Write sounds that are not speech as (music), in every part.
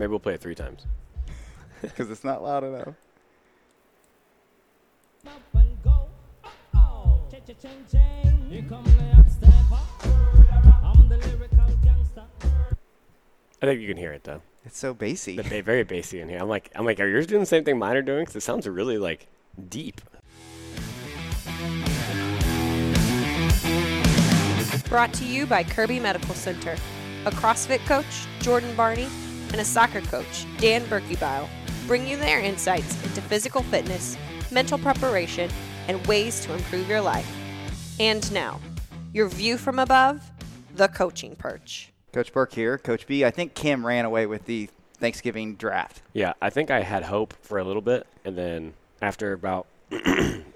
Maybe we'll play it three times. (laughs) because it's not loud enough. Up and go. Oh, cha-cha-ching, ching. Here come the up stepper. I'm the lyrical gangster. I think you can hear it though. It's so bassy. The ba- very bassy in here. I'm like, I'm like, are yours doing the same thing mine are doing? Because it sounds really like deep. Brought to you by Kirby Medical Center. A CrossFit coach, Jordan Barney, and a soccer coach, Dan Berkebile, bring you their insights into physical fitness, mental preparation, and ways to improve your life. And now, your view from above, the coaching perch. Coach Burk here. Coach B. I think Kim ran away with the Thanksgiving draft. Yeah, I think I had hope for a little bit, and then after about (clears throat)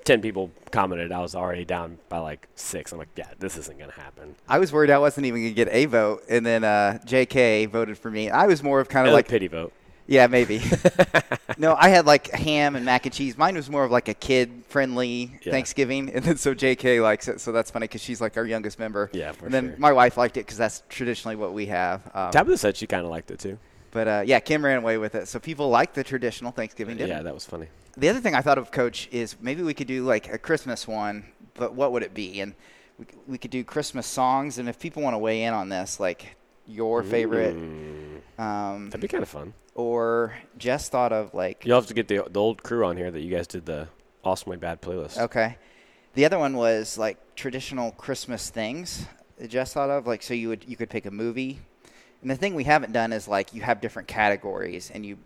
ten people commented, I was already down by like six. I'm like, yeah, this isn't gonna happen. I was worried I wasn't even gonna get a vote, and then uh, J.K. voted for me. I was more of kind of like pity vote. Yeah, maybe. (laughs) no, I had like ham and mac and cheese. Mine was more of like a kid-friendly Yeah. Thanksgiving, and then so J.K. likes it, so that's funny because she's like our youngest member. Yeah, for and then sure. my wife liked it because that's traditionally what we have. Um, Tabitha said she kind of liked it too. But uh, yeah, Kim ran away with it, so people like the traditional Thanksgiving dinner. Yeah, that was funny. The other thing I thought of, Coach, is maybe we could do like a Christmas one, but what would it be? And we, we could do Christmas songs, and if people want to weigh in on this, like your favorite, Mm, um, that'd be kind of fun. or just thought of like You'll have to get the, the old crew on here that you guys did the awesomely bad playlist. Okay. The other one was like traditional Christmas things. Just thought of like so you would you could pick a movie, and the thing we haven't done is like you have different categories and you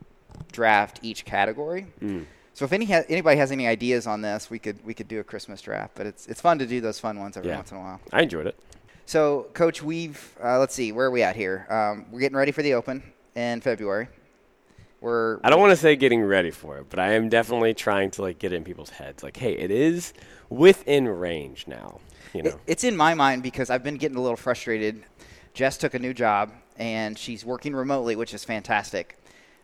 draft each category. Mm. So if any ha- anybody has any ideas on this, we could we could do a Christmas draft. But it's it's fun to do those fun ones every Yeah. once in a while. I enjoyed it. So Coach, we've uh, let's see where are we at here. Um, we're getting ready for the Open in February. We're I don't want to say getting ready for it, but I am definitely trying to like get it in people's heads. Like, hey, it is within range now. You know. It- it's in my mind because I've been getting a little frustrated. Jess took a new job and she's working remotely, which is fantastic.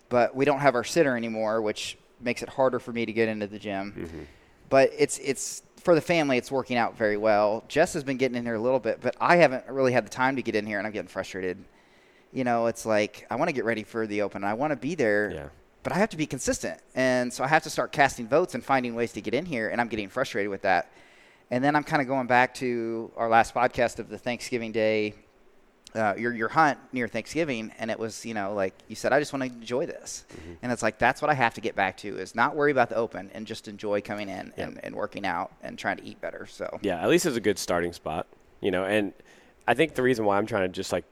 But we don't have our sitter anymore, which makes it harder for me to get into the gym. Mm-hmm. But it's it's for the family, it's working out very well. Jess has been getting in here a little bit, but I haven't really had the time to get in here, and I'm getting frustrated. You know, it's like I want to get ready for the open. I want to be there yeah. but I have to be consistent. And so I have to start casting votes and finding ways to get in here, and I'm getting frustrated with that. And then I'm kind of going back to our last podcast of the Thanksgiving Day, uh, your your hunt near Thanksgiving, and it was you know like you said, I just want to enjoy this, and it's like that's what I have to get back to is not worry about the open and just enjoy coming in and, and working out and trying to eat better. So Yeah, at least it's a good starting spot, you know. And I think the reason why I'm trying to just like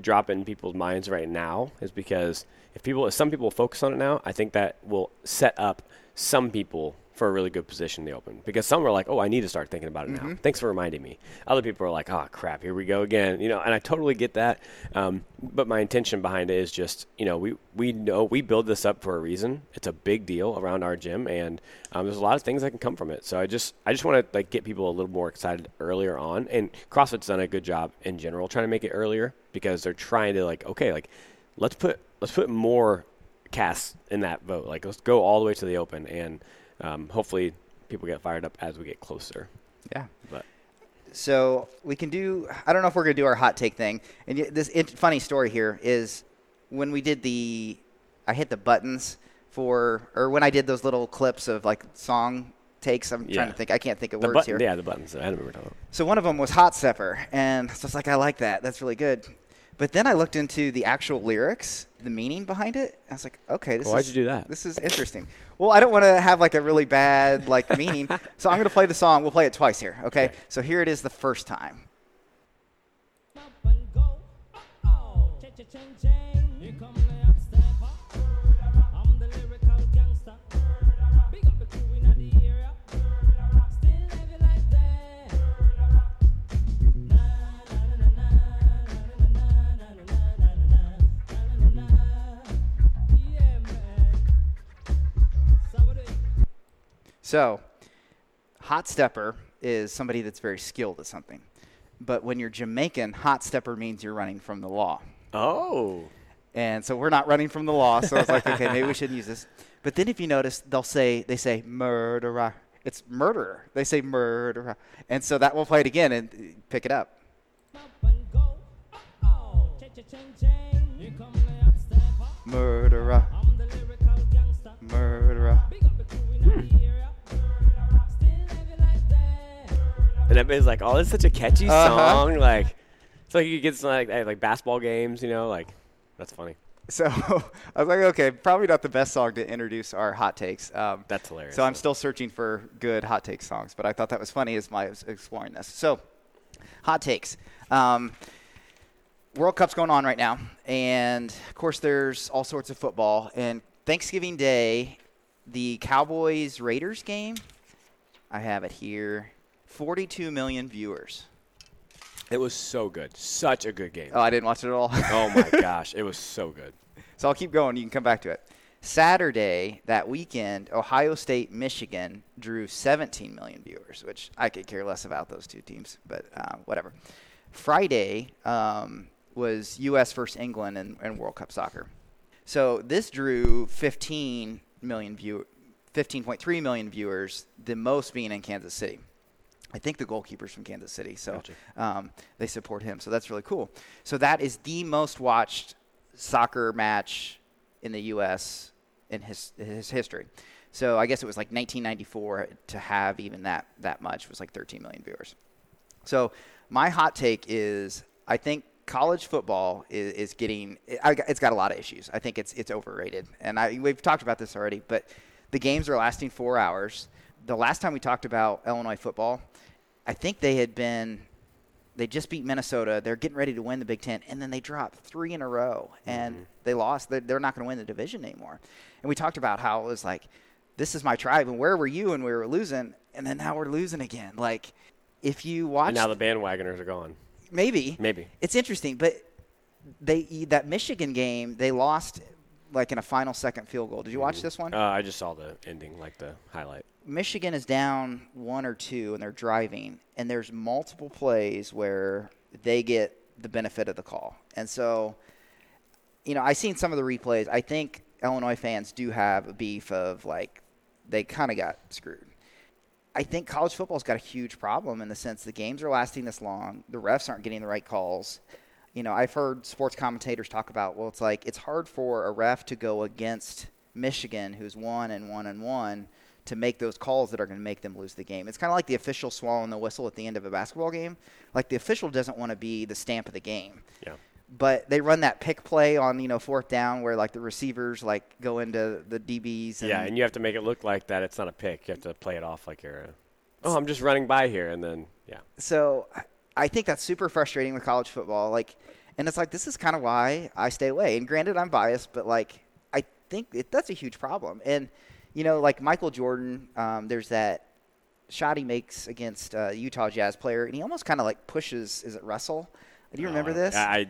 drop it in people's minds right now is because if people, if some people focus on it now, I think that will set up some people for a really good position in the open. Because some are like, "Oh, I need to start thinking about it now." Thanks for reminding me. Other people are like, "Oh, crap, here we go again," you know. And I totally get that. Um, but my intention behind it is just, you know, we we know we build this up for a reason. It's a big deal around our gym, and um, there's a lot of things that can come from it. So I just I just want to like get people a little more excited earlier on. And CrossFit's done a good job in general trying to make it earlier because they're trying to like okay, like let's put let's put more casts in that vote. Like let's go all the way to the open, and um, hopefully people get fired up as we get closer. yeah. But So we can do. I don't know if we're gonna do our hot take thing. And this it, funny story here is when we did the, I hit the buttons for, or when I did those little clips of like song takes. I'm Yeah. trying to think. I can't think of the words button, here. yeah, the buttons. I remember talking. So one of them was Hot Stepper, and so it's like I like that. That's really good. But then I looked into the actual lyrics, the meaning behind it. I was like, okay, this Why'd is you do that? This is interesting. Well, I don't want to have like a really bad like meaning, so I'm going to play the song. We'll play it twice here. Okay? Okay. So here it is the first time. So, hot stepper is somebody that's very skilled at something. But when you're Jamaican, hot stepper means you're running from the law. Oh, And so we're not running from the law. So I was like, okay, maybe we shouldn't use this. But then if you notice, they'll say they say murderer. It's murderer. They say murderer. And so that we'll play it again and pick it up. Up everybody's like, "Oh, it's such a catchy Uh-huh. song!" Like, it's like you get some like like basketball games, you know, like that's funny. So (laughs) I was like, okay, probably not the best song to introduce our hot takes. Um, That's hilarious. So I'm still searching for good hot take songs, but I thought that was funny as my exploring this. So, hot takes. Um, World Cup's going on right now, and of course, there's all sorts of football. And Thanksgiving Day, the Cowboys Raiders game, I have it here. 42 million viewers. It was so good, such a good game. Oh, I didn't watch it at all. oh my (laughs) gosh, it was so good. So I'll keep going. You can come back to it. Saturday, that weekend, Ohio State, Michigan drew 17 million viewers, which I could care less about those two teams, but uh, whatever. Friday um, was U.S. versus England in, in World Cup soccer. So this drew 15 million view, 15.3 million viewers, the most being in Kansas City. I think the goalkeeper's from Kansas City, so Gotcha. um, they support him. So that's really cool. So that is the most watched soccer match in the U.S. in his his history. So I guess it was like 1994 to have even that that much was like 13 million viewers. So my hot take is I think college football is, is getting it's got a lot of issues. I think it's it's overrated, and I we've talked about this already. But the games are lasting four hours. The last time we talked about Illinois football, I think they had been they just beat Minnesota. They're getting ready to win the Big Ten, and then they dropped three in a row, and mm-hmm. they lost. They're, they're not going to win the division anymore. And we talked about how it was like, this is my tribe, and where were you when we were losing? And then now we're losing again. Like, if you watch, And now the bandwagoners are gone. maybe, Maybe. it's interesting, but they that Michigan game they lost like in a final second field goal. Did you watch this one? Uh, I just saw the ending, like the highlight. Michigan is down one or two and they're driving, and there's multiple plays where they get the benefit of the call. And so, you know, I've seen some of the replays. I think Illinois fans do have a beef of like they kind of got screwed. I think college football's got a huge problem in the sense the games are lasting this long, the refs aren't getting the right calls. You know, I've heard sports commentators talk about, well, it's like it's hard for a ref to go against Michigan, who's one and one and one, to make those calls that are going to make them lose the game. It's kind of like the official swallowing the whistle at the end of a basketball game. Like the official doesn't want to be the stamp of the game Yeah. but they run that pick play on you know fourth down where like the receivers like go into the DBs. And Yeah, and you have to make it look like that it's not a pick. You have to play it off like you're oh, I'm just running by here, and then, yeah. so I- think that's super frustrating with college football. Like, and it's like this is kind of why I stay away. And granted, I'm biased, but like I think it, that's a huge problem. And you know, like Michael Jordan, um, there's that shot he makes against uh, Utah Jazz player, and he almost kind of like pushes. Is it Russell? Do you remember Uh, this? I,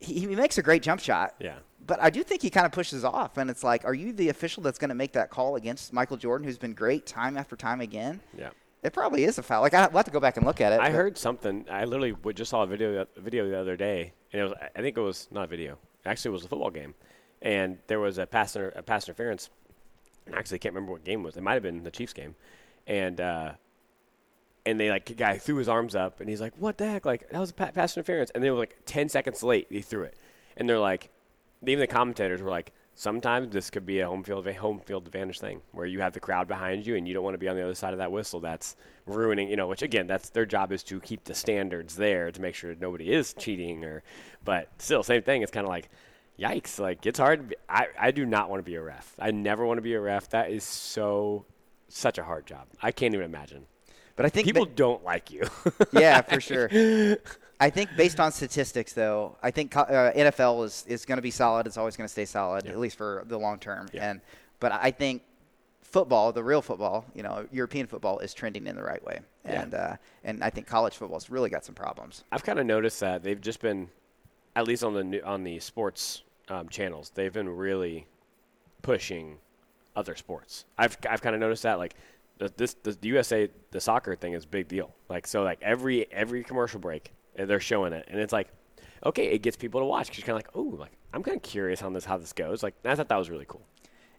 he, he makes a great jump shot. yeah. But I do think he kind of pushes off, and it's like, are you the official that's going to make that call against Michael Jordan, who's been great time after time again? Yeah. It probably is a foul. Like I will have to go back and look at it. I but- heard something. I literally just saw a video a video the other day, and it was I think it was not a video. Actually, it was a football game, and there was a pass inter, a pass interference. And actually, I can't remember what game it was. It might have been the Chiefs game, and uh, and they like guy threw his arms up, and he's like, "What the heck? Like that was a pa- pass interference." And they were like ten seconds late. He threw it, and they're like, even the commentators were like. Sometimes this could be a home field a home field advantage thing where you have the crowd behind you and you don't want to be on the other side of that whistle. That's ruining, you know. Which again, that's their job is to keep the standards there to make sure nobody is cheating. Or, but still, same thing. It's kind of like, yikes! Like it's hard. be- I I do not want to be a ref. I never want to be a ref. That is so such a hard job. I can't even imagine. but I think People ba- don't like you. yeah, for (laughs) sure. I think based on statistics, though, I think uh, NFL is, is going to be solid. It's always going to stay solid, at least for the long term. Yeah. And but I think football, the real football, you know, European football, is trending in the right way. Yeah. And uh, and I think college football's really got some problems. I've kind of noticed that they've just been, at least on the new, on the sports um, channels, they've been really pushing other sports. I've I've kind of noticed that like the, this the USA the soccer thing is a big deal. Like so like every every commercial break uh, they're showing it, and it's like okay, it gets people to watch because you're kind of like oh like I'm kind of curious on this how this goes. Like I thought that was really cool.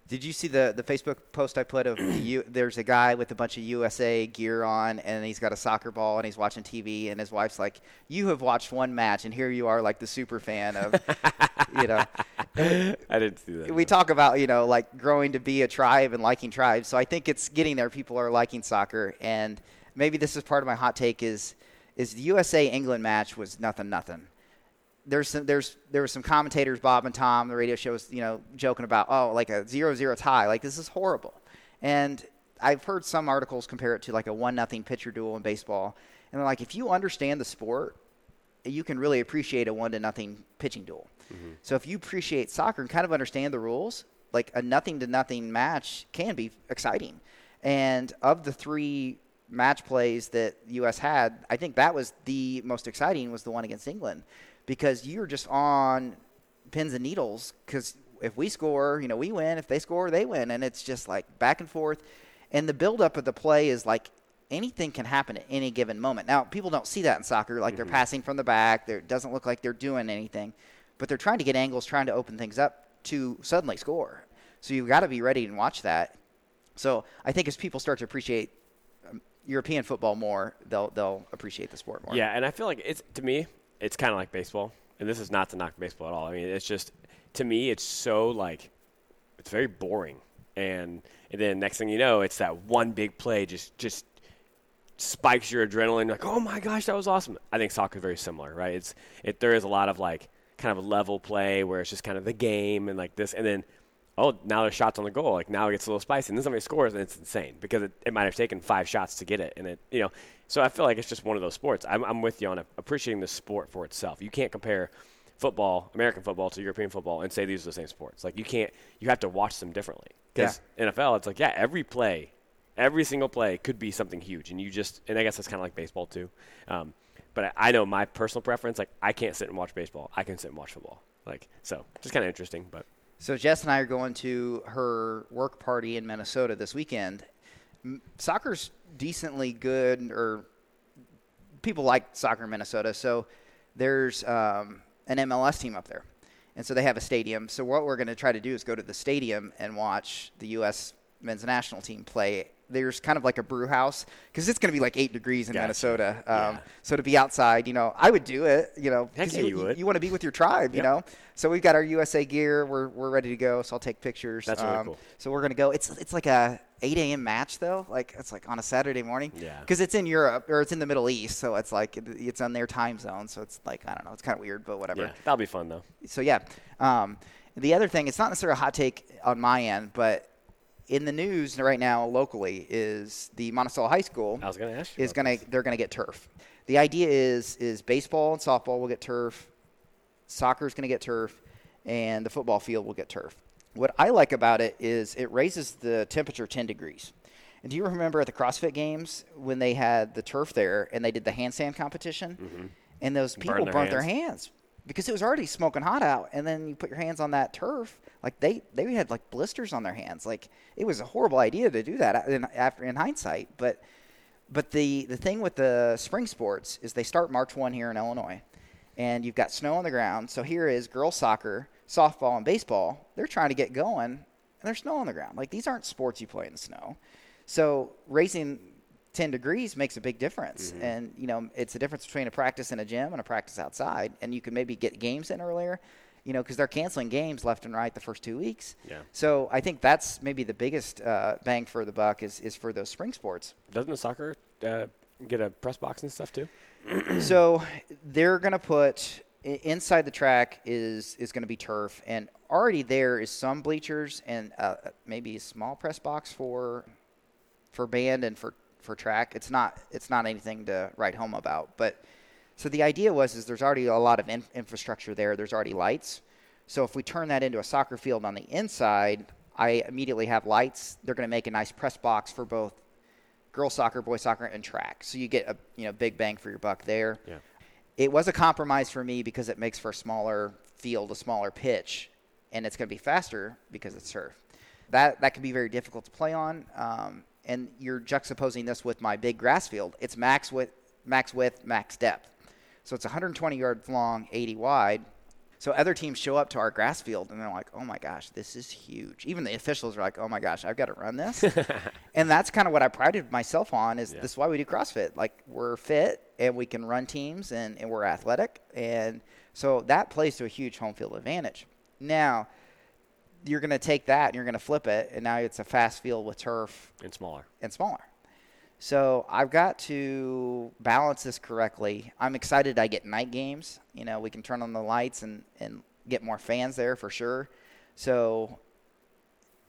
Did you see the, the Facebook post I put of the U, there's a guy with a bunch of USA gear on and he's got a soccer ball and he's watching TV and his wife's like, "You have watched one match and here you are like the super fan of, you know." (laughs) I didn't see that. we talk about you know like growing to be a tribe and liking tribes. So I think it's getting there. People are liking soccer, and maybe this is part of my hot take is is the USA England match was nothing nothing. There's some, there's there were some commentators Bob and Tom the radio show was you know joking about oh like a zero zero tie like this is horrible, and I've heard some articles compare it to like a one nothing pitcher duel in baseball, and they're like if you understand the sport, you can really appreciate a one to nothing pitching duel. Mm-hmm. So if you appreciate soccer and kind of understand the rules, like a nothing to nothing match can be exciting. And of the three match plays that the U.S. had, I think that was the most exciting was the one against England because you're just on pins and needles because if we score, you know, we win. If they score, they win. And it's just like back and forth. And the buildup of the play is like anything can happen at any given moment. Now, people don't see that in soccer. Like they're mm-hmm. passing from the back. There it doesn't look like they're doing anything. But they're trying to get angles, trying to open things up to suddenly score. So you've got to be ready and watch that. So I think as people start to appreciate European football more, they'll they'll appreciate the sport more. Yeah, and I feel like it's to me, it's kind of like baseball, and this is not to knock baseball at all. I mean, it's just to me, it's so like it's very boring, and, and then next thing you know, it's that one big play just just spikes your adrenaline. Like, oh my gosh, that was awesome. I think soccer is very similar, right? It's it there is a lot of like kind of level play where it's just kind of the game and like this, and then oh now there's shots on the goal. Like now it gets a little spicy, and then somebody scores, and it's insane because it, it might have taken five shots to get it, and it you know. So I feel like it's just one of those sports. I'm, I'm with you on appreciating the sport for itself. You can't compare football, American football, to European football and say these are the same sports. Like you can't. You have to watch them differently. Because NFL, it's like yeah, every play every single play could be something huge, and you just and I guess that's kind of like baseball too. Um, but I, I know my personal preference. Like I can't sit and watch baseball. I can sit and watch football. Like so, just kind of interesting. But So Jess and I are going to her work party in Minnesota this weekend. Soccer's decently good, or people like soccer in Minnesota. So there's um, an MLS team up there, and so they have a stadium. So what we're going to try to do is go to the stadium and watch the U.S. men's national team play. There's kind of like a brew house because it's going to be like eight degrees in Gotcha. Minnesota. Um, Yeah. So to be outside, you know, I would do it. You know, Heck yeah, you would. You want to be with your tribe, you Yep. know. So we've got our USA gear. We're, we're ready to go. So I'll take pictures. Um, That's really cool. So we're gonna go. It's it's like a 8 a.m. match though. Like it's like on a Saturday morning. Yeah. Because it's in Europe or it's in the Middle East, so it's like it's on their time zone. So it's like I don't know. It's kind of weird, but whatever. yeah, that'll be fun though. So yeah. Um, the other thing, it's not necessarily a hot take on my end, but in the news right now locally is the Monticello High School I was going to ask you. is going to they're going to get turf. The idea is is baseball and softball will get turf, soccer is going to get turf, and the football field will get turf. What I like about it is it raises the temperature 10 degrees. And do you remember at the CrossFit Games when they had the turf there and they did the handstand competition? Mm-hmm. And those people Burned their burnt their hands. Because it was already smoking hot out. And then you put your hands on that turf, like they they had like blisters on their hands. Like it was a horrible idea to do that in, after in hindsight. But but the, the thing with the spring sports is they start March 1 here in Illinois, and you've got snow on the ground. So here is girls soccer, softball, and baseball. They're trying to get going, and there's snow on the ground. Like these aren't sports you play in the snow. So raising 10 degrees makes a big difference. And, you know, it's a difference between a practice in a gym and a practice outside. And you can maybe get games in earlier, you know, because they're canceling games left and right the first two weeks. Yeah. So I think that's maybe the biggest uh, bang for the buck is, is for those spring sports. Doesn't the soccer uh, get a press box and stuff too? (clears throat) so they're going to put inside the track is is going to be turf, and already there is some bleachers and uh, maybe a small press box for for band and for for track. It's not it's not anything to write home about, but so the idea was is there's already a lot of in- infrastructure there. There's already lights. So if we turn that into a soccer field on the inside, I immediately have lights. They're going to make a nice press box for both girls soccer, boys soccer, and track. So you get a you know big bang for your buck there. Yeah. It was a compromise for me because it makes for a smaller field, a smaller pitch, and it's going to be faster because it's turf. That that can be very difficult to play on. Um, and you're juxtaposing this with my big grass field. It's max width, max width, max depth. So it's 120 yards long, 80 wide. So other teams show up to our grass field and they're like, "Oh my gosh, this is huge." Even the officials are like, "Oh my gosh, I've got to run this." (laughs) and that's kind of what I prided myself on. Is Yeah. this is why we do CrossFit? Like we're fit and we can run teams and, and we're athletic, and so that plays to a huge home field advantage. Now, you're going to take that and you're going to flip it, and now it's a fast field with turf And smaller. and smaller. So I've got to balance this correctly. I'm excited I get night games. You know, we can turn on the lights and, and get more fans there for sure. So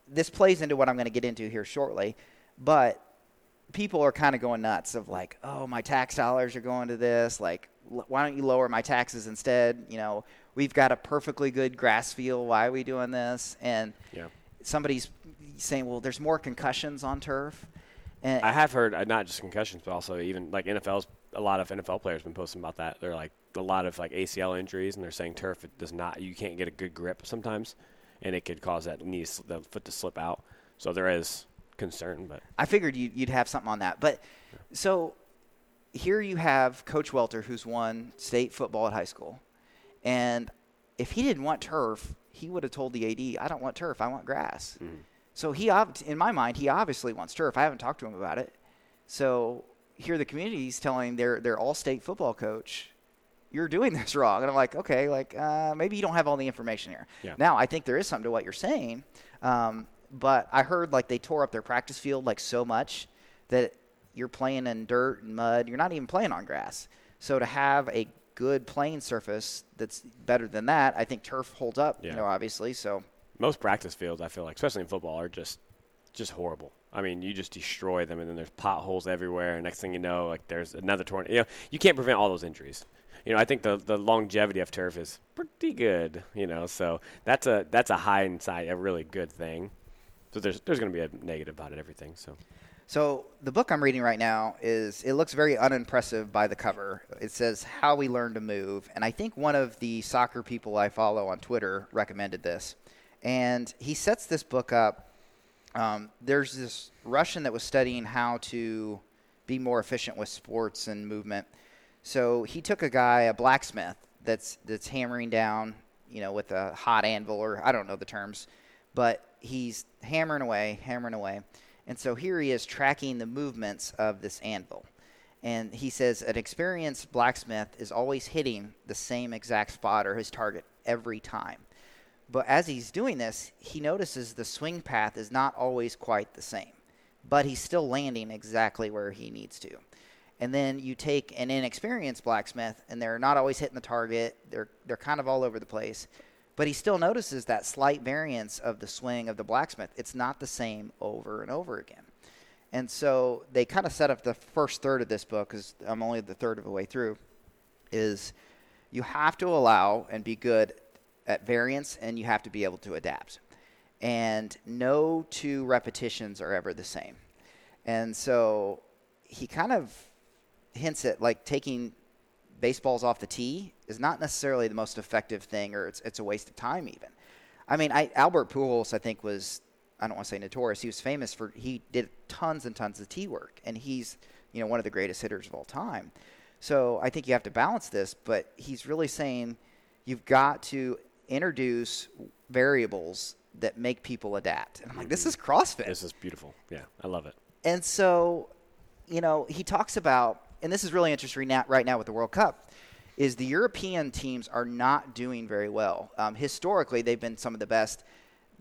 this plays into what I'm going to get into here shortly. But people are kind of going nuts of like, oh, my tax dollars are going to this. Like, why don't you lower my taxes instead? You know, we've got a perfectly good grass field. Why are we doing this? And Yeah. somebody's saying, well, there's more concussions on turf. And I have heard uh, not just concussions, but also even like NFL's. A lot of NFL players been posting about that. They're like a lot of like ACL injuries, and they're saying turf it does not. You can't get a good grip sometimes, and it could cause that knee, the foot to slip out. So there is concern, but I figured you- you'd have something on that. But so here you have Coach Welter, who's won state football at high school. And if he didn't want turf, he would have told the AD, I don't want turf, I want grass. So he, in my mind, he obviously wants turf. I haven't talked to him about it. So here the community's telling their, their all state football coach, you're doing (laughs) this wrong. And I'm like, okay, like uh, maybe you don't have all the information here. Yeah. Now I think there is something to what you're saying, um, but I heard like they tore up their practice field like so much that you're playing in dirt and mud. You're not even playing on grass. So to have a good playing surface that's better than that, I think turf holds up. Yeah. You know, obviously. So most practice fields, I feel like, especially in football, are just just horrible. I mean, you just destroy them, and then there's potholes everywhere. And next thing you know, like there's another tornado. You know, you can't prevent all those injuries. You know, I think the the longevity of turf is pretty good. You know, so that's a that's a high hindsight a really good thing. So there's there's going to be a negative about it, everything. So So the book I'm reading right now is it looks very unimpressive by the cover. It says How We Learn to Move, and I think one of the soccer people I follow on Twitter recommended this. And he sets this book up. Um, there's this Russian that was studying how to be more efficient with sports and movement. So he took a guy, a blacksmith, that's that's hammering down, you know, with a hot anvil or I don't know the terms, but he's hammering away, hammering away. And so here he is tracking the movements of this anvil. And he says an experienced blacksmith is always hitting the same exact spot or his target every time. But as he's doing this, he notices the swing path is not always quite the same, but he's still landing exactly where he needs to. And then you take an inexperienced blacksmith, and they're not always hitting the target. They're they're kind of all over the place, but he still notices that slight variance of the swing of the blacksmith. It's not the same over and over again. And so they kind of set up the first third of this book, because I'm only the third of the way through, is you have to allow and be good at variance, and you have to be able to adapt. And no two repetitions are ever the same. And so he kind of hints at like taking baseballs off the tee is not necessarily the most effective thing, or it's it's a waste of time even. I mean, I, Albert Pujols, I think, was I don't want to say notorious. He was famous for he did tons and tons of tee work, and he's you know one of the greatest hitters of all time. So I think you have to balance this, but he's really saying you've got to introduce variables that make people adapt. And I'm like, this mm-hmm. is CrossFit. this is beautiful. Yeah, I love it. And so, you know, he talks about, and this is really interesting now, right now with the World Cup, is the European teams are not doing very well. Um, historically, they've been some of the best.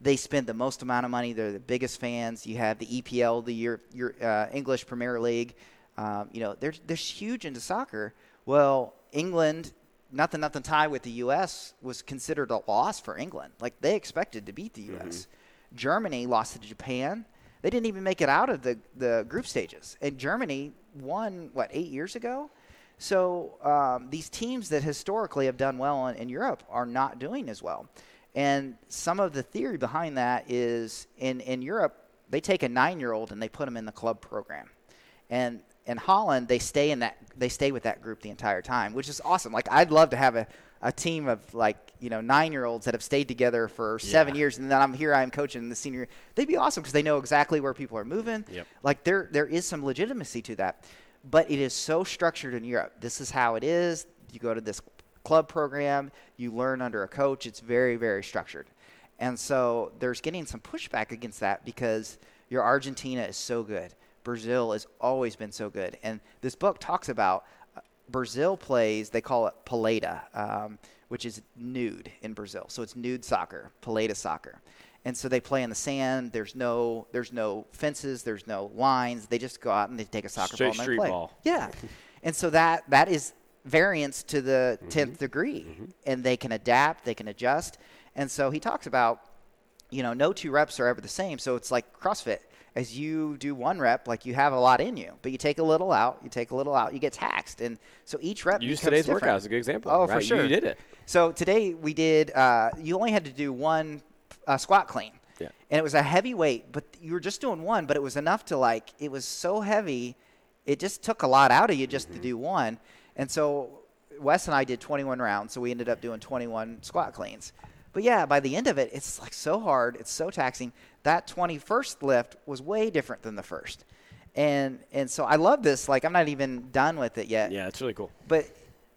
They spend the most amount of money. They're the biggest fans. You have the EPL, the Euro, Euro, uh, English Premier League. Um, you know, they're they're huge into soccer. Well, England, nothing nothing tie with the U.S. was considered a loss for England. Like they expected to beat the U.S. Germany lost to Japan. They didn't even make it out of the, the group stages. And Germany won, what, eight years ago? So um, these teams that historically have done well in, in Europe are not doing as well. And some of the theory behind that is in, in Europe, they take a nine year old and they put them in the club program. And in Holland, they stay in that they stay with that group the entire time, which is awesome. Like I'd love to have a, a team of like you know nine year olds that have stayed together for seven Yeah. years, and then I'm here I'm coaching the senior. They'd be awesome because they know exactly where people are moving. Yep. Like there there is some legitimacy to that, but it is so structured in Europe. This is how it is. You go to this club program, you learn under a coach. It's very very structured, and so there's getting some pushback against that because your Argentina is so good. Brazil has always been so good. And this book talks about Brazil plays, they call it Pelada, um, which is nude in Brazil. So it's nude soccer, pelada soccer. And so they play in the sand. There's no there's no fences. There's no lines. They just go out and they take a soccer Straight ball and they street play. ball. Yeah, and so that that is variance to the 10th degree, and they can adapt. They can adjust. And so he talks about you know, no two reps are ever the same. So it's like CrossFit. As you do one rep, like you have a lot in you, but you take a little out, you take a little out, you get taxed, and so each rep. You. Use today's different. workout as a good example. Oh, right? for sure. You did it. So today we did. Uh, you only had to do one uh, squat clean, Yeah. and it was a heavy weight, but you were just doing one. But it was enough to like. It was so heavy, it just took a lot out of you just to do one. And so Wes and I did 21 rounds, so we ended up doing 21 squat cleans. But yeah, by the end of it, it's like so hard, it's so taxing. That 21st lift was way different than the first. And and so I love this. Like I'm not even done with it yet Yeah, it's really cool. but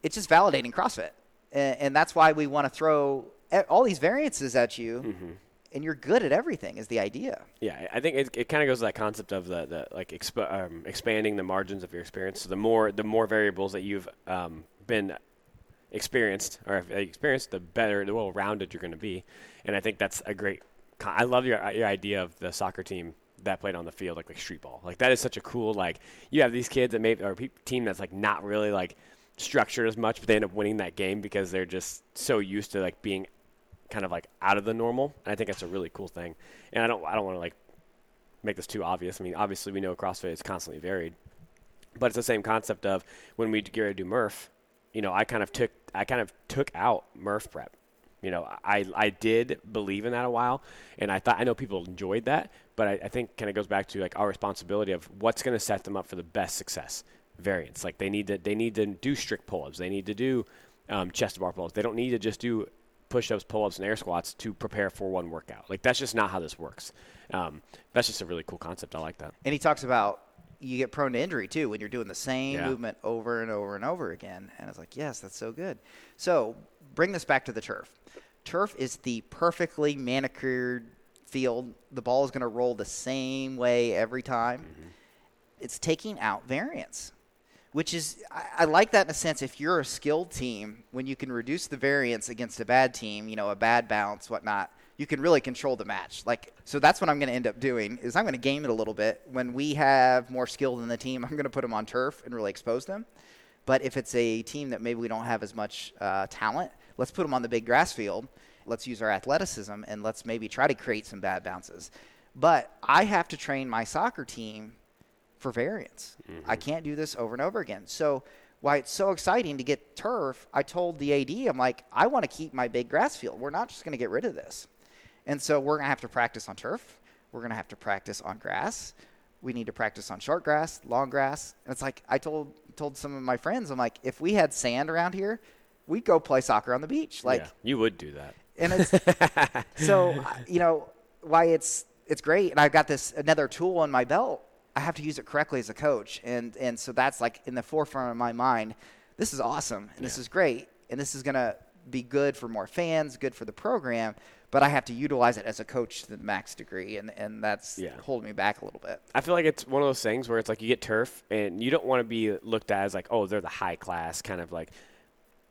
it's just validating CrossFit, and, and that's why we want to throw all these variances at you, Mm-hmm. and you're good at everything. Is the idea? Yeah, I think it, it kind of goes to that concept of the, the like exp- um, expanding the margins of your experience. So the more the more variables that you've um, been experienced or experienced, the better, the well rounded you're going to be. And I think that's a great. I love your your idea of the soccer team that played on the field like like street ball. Like that is such a cool like you have these kids that maybe or team that's like not really like structured as much, but they end up winning that game because they're just so used to like being kind of like out of the normal. And I think that's a really cool thing. And I don't I don't want to like make this too obvious. I mean, obviously we know CrossFit is constantly varied, but it's the same concept of when we get to do Murph. You know, I kind of took I kind of took out Murph prep. You know, I I did believe in that a while, and I thought I know people enjoyed that, but I, I think kind of goes back to like our responsibility of what's going to set them up for the best success. Variance, like they need to they need to do strict pull-ups, they need to do um, chest bar pull-ups. They don't need to just do push-ups, pull-ups, and air squats to prepare for one workout. Like that's just not how this works. Um, that's just a really cool concept. I like that. And he talks about you get prone to injury too when you're doing the same Yeah. movement over and over and over again. And it's like, yes, that's so good. So bring this back to the turf. Turf is the perfectly manicured field. The ball is going to roll the same way every time. Mm-hmm. It's taking out variance, which is I, I like that in a sense. If you're a skilled team, when you can reduce the variance against a bad team, you know, a bad bounce, whatnot, you can really control the match. Like, so that's what I'm going to end up doing is I'm going to game it a little bit. When we have more skill than the team, (laughs) I'm going to put them on turf and really expose them. But if it's a team that maybe we don't have as much uh, talent, let's put them on the big grass field. Let's use our athleticism and let's maybe try to create some bad bounces. But I have to train my soccer team for variance. I can't do this over and over again. So why it's so exciting to get turf, I told the AD, I'm like, I want to keep my big grass field. We're not just going to get rid of this. And so we're going to have to practice on turf. We're going to have to practice on grass. We need to practice on short grass, long grass. And it's like I told told some of my friends, I'm like, if we had sand around here, we'd go play soccer on the beach. Like yeah, you would do that. and it's (laughs) so you know why it's it's great and i've got this another tool on my belt i have to use it correctly as a coach and and so that's like in the forefront of my mind this is awesome and this is great and this is going to be good for more fans good for the program but i have to utilize it as a coach to the max degree and and that's Yeah. holding me back a little bit I feel like it's one of those things where it's like you get turf and you don't want to be looked at as like, oh, they're the high class kind of like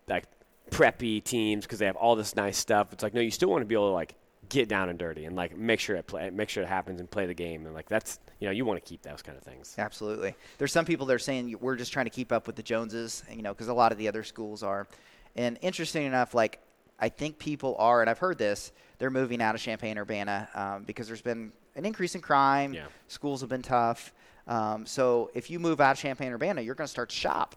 like preppy teams because they have all this nice stuff. It's like no, you still want to be able to like get down and dirty and like make sure it play, make sure it happens and play the game and like that's you know you want to keep those kind of things. Absolutely. There's some people that are saying we're just trying to keep up with the Joneses, you know, because a lot of the other schools are. And interesting enough, like I think people are, and I've heard this, they're moving out of Champaign Urbana um, because there's been an increase in crime. Yeah. Schools have been tough. Um, so if you move out of Champaign Urbana, you're going to start to shop.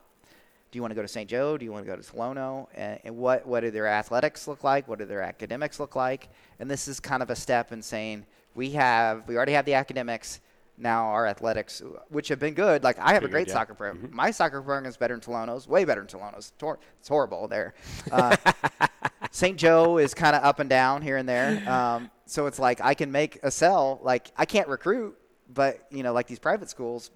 Do you want to go to St. Joe? Do you want to go to Tolono? And, and what, what do their athletics look like? What do their academics look like? And this is kind of a step in saying we have, we already have the academics. Now our athletics, which have been good. Like I have a great yeah. soccer program. My soccer program is better than Tolono's, way better than Tolono's. Tor- It's horrible there. Uh, (laughs) St. Joe is kind of up and down here and there. Um, so it's like I can make a sell. Like I can't recruit, but you know, like these private schools.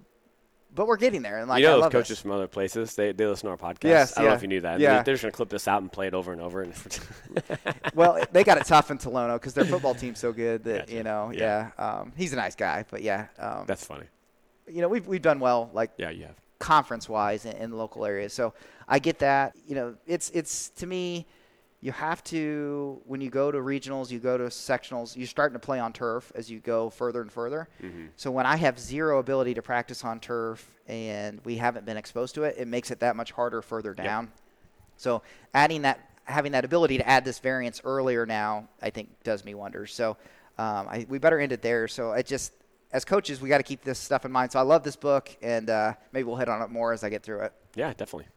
But we're getting there, and like you know I those love coaches this. from other places, they, they listen to our podcast. Yes, I don't know if you knew that. Yeah. They're, they're just gonna clip this out and play it over and over. And (laughs) well, they got it tough in Tolono because their football team's so good that Gotcha. you know, Yeah. yeah. Um, he's a nice guy, but yeah, um, that's funny. you know, we've we've done well, like Yeah, you have. conference wise in, in local areas. So I get that. You know, it's it's to me, you have to when you go to regionals, you go to sectionals, you're starting to play on turf as you go further and further. So when I have zero ability to practice on turf and we haven't been exposed to it, it makes it that much harder further down. So adding that, having that ability to add this variance earlier now, I think does me wonders. So um, I, we better end it there. So it just, as coaches, we got to keep this stuff in mind. So I love this book, and uh, maybe we'll hit on it more as I get through it. Yeah, definitely.